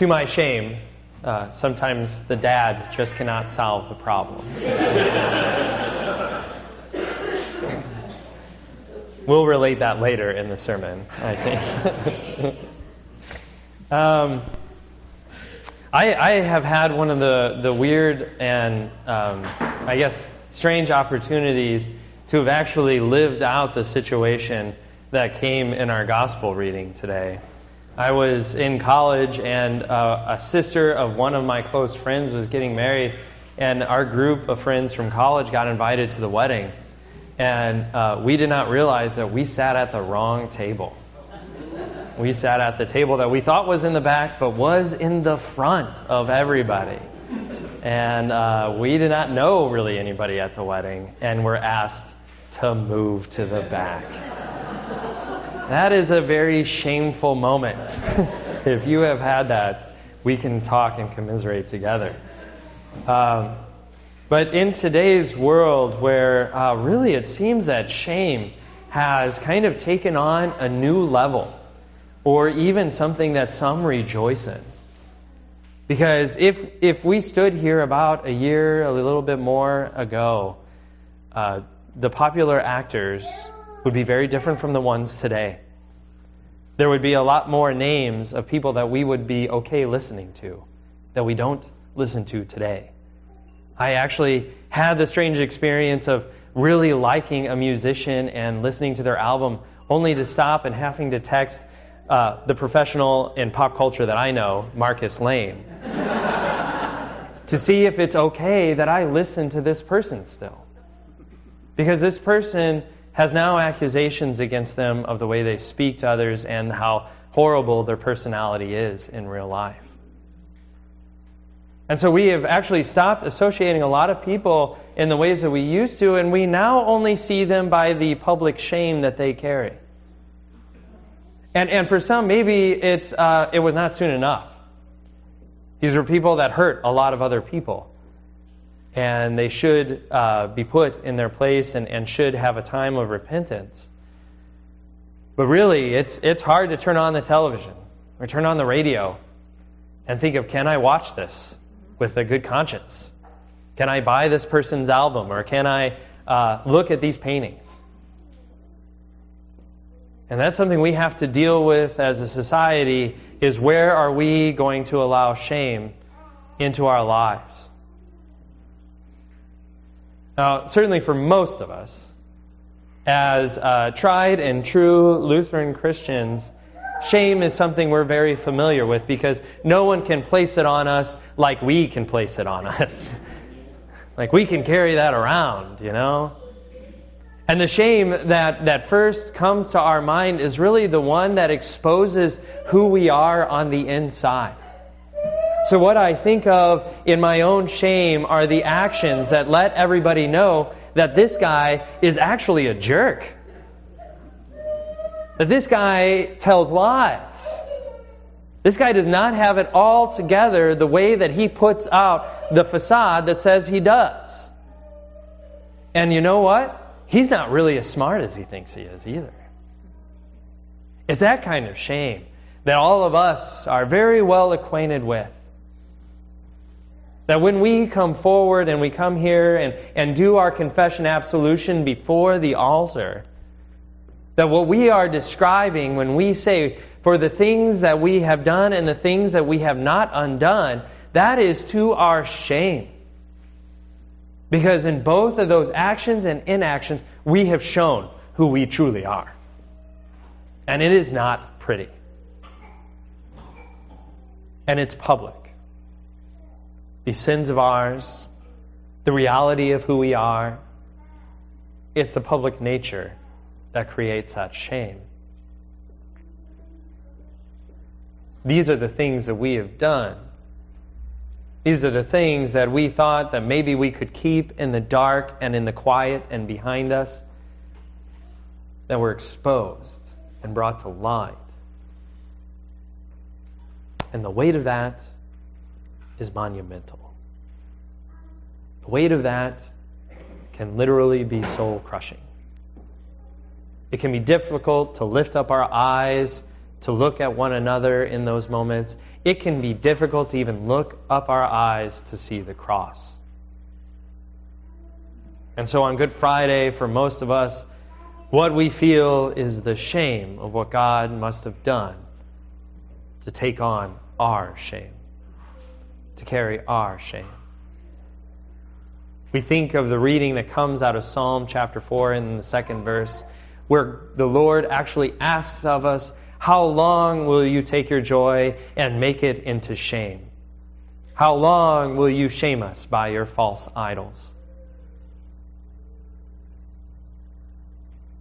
To my shame, uh, sometimes the dad just cannot solve the problem. we'll relate that later in the sermon, I think. um, I, I, have had one of the, the weird and, um, I guess, strange opportunities to have actually lived out the situation that came in our gospel reading today. I was in college, and uh, a sister of one of my close friends was getting married, and our group of friends from college got invited to the wedding. And uh, we did not realize that we sat at the wrong table. We sat at the table that we thought was in the back, but was in the front of everybody. And uh, we did not know really anybody at the wedding, and were asked to move to the back. That is a very shameful moment. if you have had that, we can talk and commiserate together. Um, but in today's world, where uh, really it seems that shame has kind of taken on a new level, or even something that some rejoice in. Because if, if we stood here about a year, a little bit more ago, uh, the popular actors would be very different from the ones today. There would be a lot more names of people that we would be okay listening to that we don't listen to today. I actually had the strange experience of really liking a musician and listening to their album only to stop and having to text uh, the professional in pop culture that I know, Marcus Lane, to see if it's okay that I listen to this person still. Because this person has now accusations against them of the way they speak to others and how horrible their personality is in real life. And so we have actually stopped associating a lot of people in the ways that we used to, and we now only see them by the public shame that they carry. And, and for some, maybe it's, uh, it was not soon enough. These are people that hurt a lot of other people and they should uh, be put in their place and, and should have a time of repentance. But really, it's, it's hard to turn on the television or turn on the radio and think of can I watch this with a good conscience? Can I buy this person's album or can I uh, look at these paintings? And that's something we have to deal with as a society is where are we going to allow shame into our lives? Now, certainly for most of us, as uh, tried and true Lutheran Christians, shame is something we're very familiar with because no one can place it on us like we can place it on us. like we can carry that around, you know? And the shame that, that first comes to our mind is really the one that exposes who we are on the inside. So, what I think of in my own shame are the actions that let everybody know that this guy is actually a jerk. That this guy tells lies. This guy does not have it all together the way that he puts out the facade that says he does. And you know what? He's not really as smart as he thinks he is either. It's that kind of shame that all of us are very well acquainted with. That when we come forward and we come here and, and do our confession absolution before the altar, that what we are describing when we say, for the things that we have done and the things that we have not undone, that is to our shame. Because in both of those actions and inactions, we have shown who we truly are. And it is not pretty. And it's public these sins of ours, the reality of who we are. It's the public nature that creates that shame. These are the things that we have done. These are the things that we thought that maybe we could keep in the dark and in the quiet and behind us that were exposed and brought to light. And the weight of that is monumental. The weight of that can literally be soul crushing. It can be difficult to lift up our eyes to look at one another in those moments, it can be difficult to even look up our eyes to see the cross. And so on Good Friday, for most of us, what we feel is the shame of what God must have done to take on our shame, to carry our shame. We think of the reading that comes out of Psalm chapter 4 in the second verse, where the Lord actually asks of us, How long will you take your joy and make it into shame? How long will you shame us by your false idols?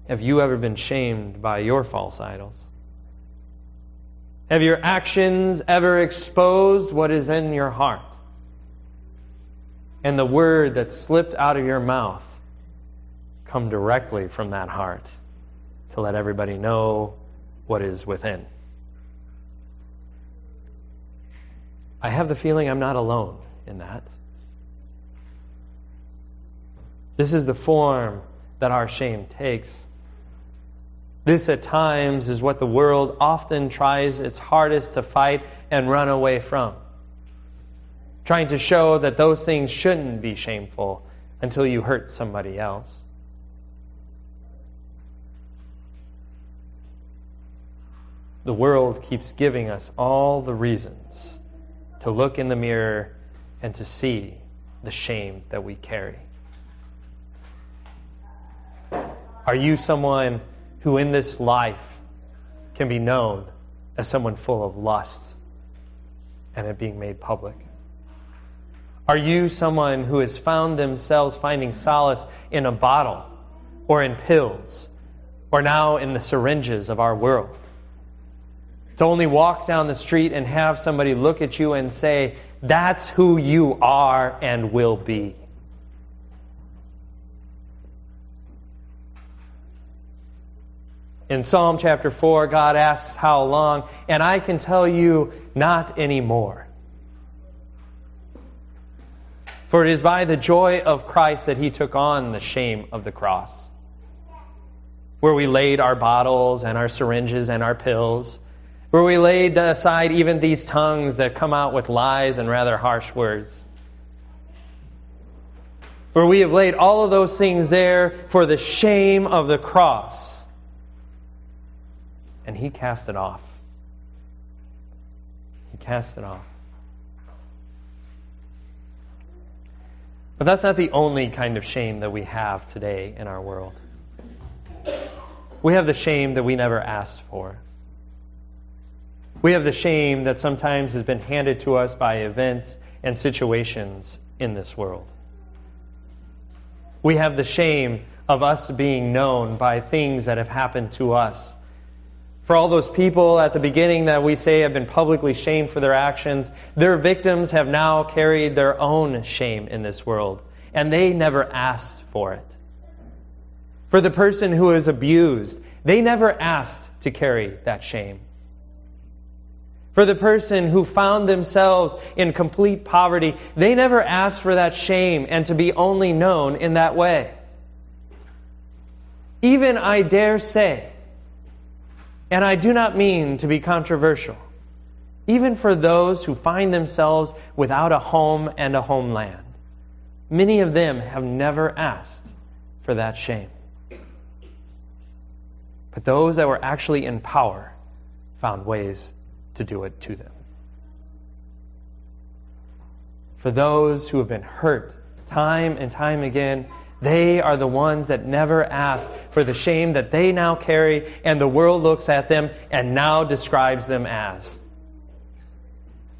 Have you ever been shamed by your false idols? Have your actions ever exposed what is in your heart? And the word that slipped out of your mouth come directly from that heart to let everybody know what is within. I have the feeling I'm not alone in that. This is the form that our shame takes. This, at times, is what the world often tries its hardest to fight and run away from. Trying to show that those things shouldn't be shameful until you hurt somebody else. The world keeps giving us all the reasons to look in the mirror and to see the shame that we carry. Are you someone who in this life can be known as someone full of lust and it being made public? Are you someone who has found themselves finding solace in a bottle or in pills or now in the syringes of our world? To only walk down the street and have somebody look at you and say, That's who you are and will be. In Psalm chapter 4, God asks, How long? And I can tell you, not anymore. For it is by the joy of Christ that he took on the shame of the cross. Where we laid our bottles and our syringes and our pills. Where we laid aside even these tongues that come out with lies and rather harsh words. Where we have laid all of those things there for the shame of the cross and he cast it off. He cast it off. But that's not the only kind of shame that we have today in our world. We have the shame that we never asked for. We have the shame that sometimes has been handed to us by events and situations in this world. We have the shame of us being known by things that have happened to us for all those people at the beginning that we say have been publicly shamed for their actions, their victims have now carried their own shame in this world, and they never asked for it. For the person who is abused, they never asked to carry that shame. For the person who found themselves in complete poverty, they never asked for that shame and to be only known in that way. Even, I dare say, and I do not mean to be controversial. Even for those who find themselves without a home and a homeland, many of them have never asked for that shame. But those that were actually in power found ways to do it to them. For those who have been hurt time and time again, they are the ones that never asked for the shame that they now carry, and the world looks at them and now describes them as.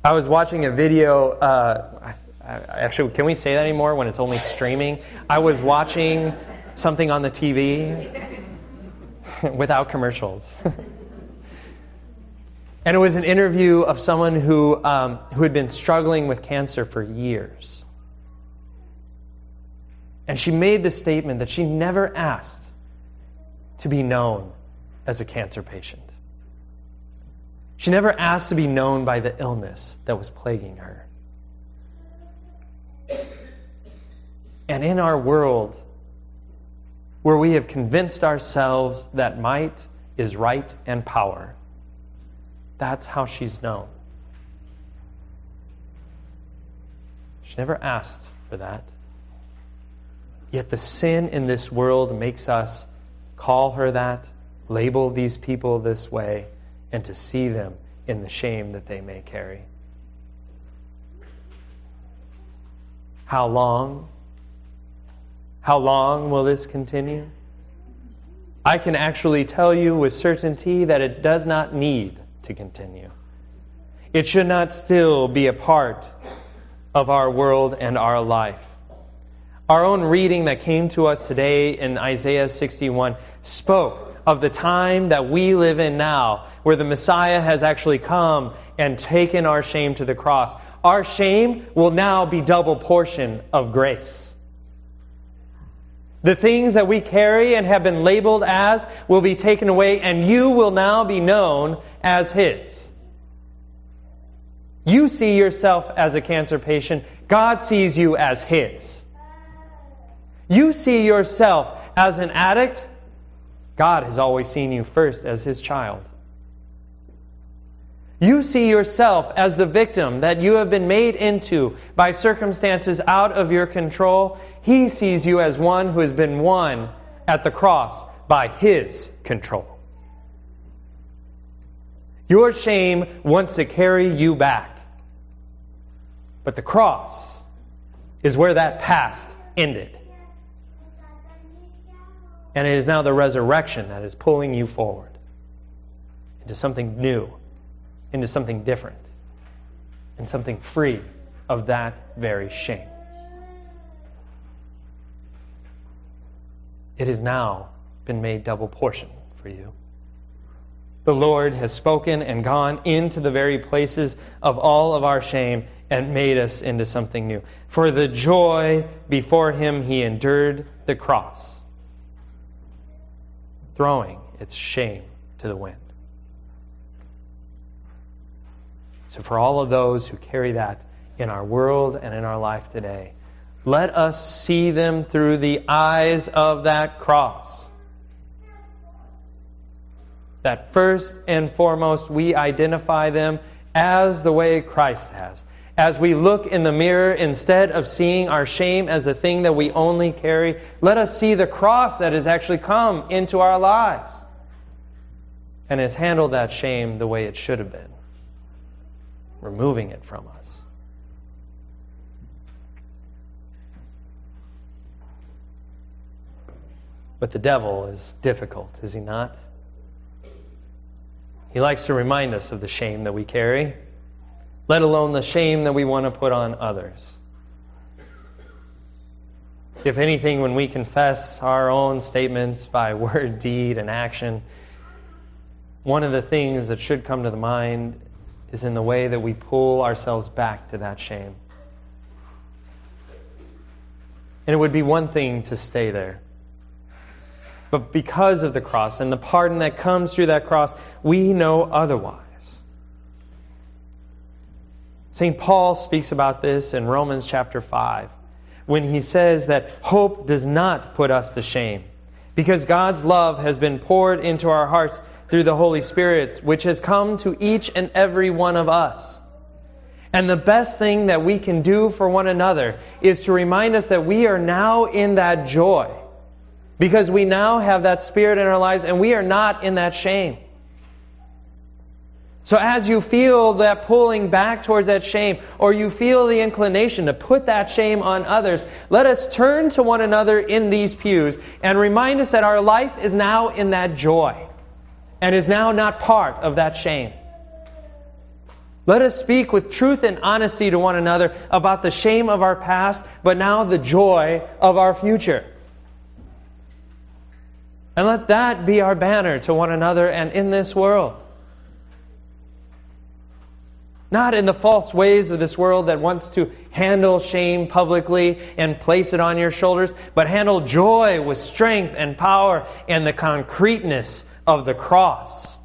I was watching a video. Uh, actually, can we say that anymore when it's only streaming? I was watching something on the TV without commercials. and it was an interview of someone who, um, who had been struggling with cancer for years. And she made the statement that she never asked to be known as a cancer patient. She never asked to be known by the illness that was plaguing her. And in our world, where we have convinced ourselves that might is right and power, That's how she's known. She never asked for that. Yet the sin in this world makes us call her that, label these people this way, and to see them in the shame that they may carry. How long? How long will this continue? I can actually tell you with certainty that it does not need to continue. It should not still be a part of our world and our life. Our own reading that came to us today in Isaiah 61 spoke of the time that we live in now, where the Messiah has actually come and taken our shame to the cross. Our shame will now be double portion of grace. The things that we carry and have been labeled as will be taken away, and you will now be known as His. You see yourself as a cancer patient, God sees you as His. You see yourself as an addict, God has always seen you first as His child. You see yourself as the victim that you have been made into by circumstances out of your control. He sees you as one who has been won at the cross by His control. Your shame wants to carry you back. But the cross is where that past ended. And it is now the resurrection that is pulling you forward into something new into something different and something free of that very shame. It has now been made double portion for you. The Lord has spoken and gone into the very places of all of our shame and made us into something new. For the joy before him, he endured the cross, throwing its shame to the wind. So, for all of those who carry that in our world and in our life today, let us see them through the eyes of that cross. That first and foremost, we identify them as the way Christ has. As we look in the mirror, instead of seeing our shame as a thing that we only carry, let us see the cross that has actually come into our lives and has handled that shame the way it should have been removing it from us. But the devil is difficult, is he not? He likes to remind us of the shame that we carry, let alone the shame that we want to put on others. If anything, when we confess our own statements by word, deed, and action, one of the things that should come to the mind is in the way that we pull ourselves back to that shame. And it would be one thing to stay there. But because of the cross and the pardon that comes through that cross, we know otherwise. St. Paul speaks about this in Romans chapter 5 when he says that hope does not put us to shame because God's love has been poured into our hearts through the Holy Spirit, which has come to each and every one of us. And the best thing that we can do for one another is to remind us that we are now in that joy. Because we now have that spirit in our lives and we are not in that shame. So as you feel that pulling back towards that shame, or you feel the inclination to put that shame on others, let us turn to one another in these pews and remind us that our life is now in that joy and is now not part of that shame. Let us speak with truth and honesty to one another about the shame of our past, but now the joy of our future. And let that be our banner to one another and in this world. Not in the false ways of this world that wants to handle shame publicly and place it on your shoulders, but handle joy with strength and power and the concreteness of the cross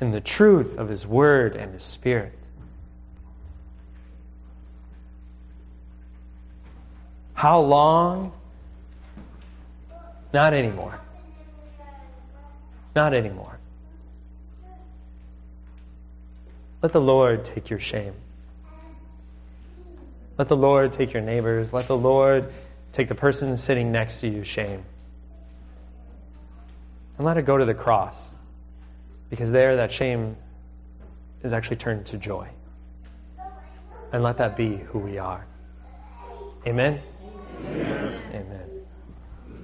and the truth of His Word and His Spirit. How long? Not anymore. Not anymore. Let the Lord take your shame. Let the Lord take your neighbors. Let the Lord take the person sitting next to you shame. And let it go to the cross. Because there, that shame is actually turned to joy. And let that be who we are. Amen? Amen.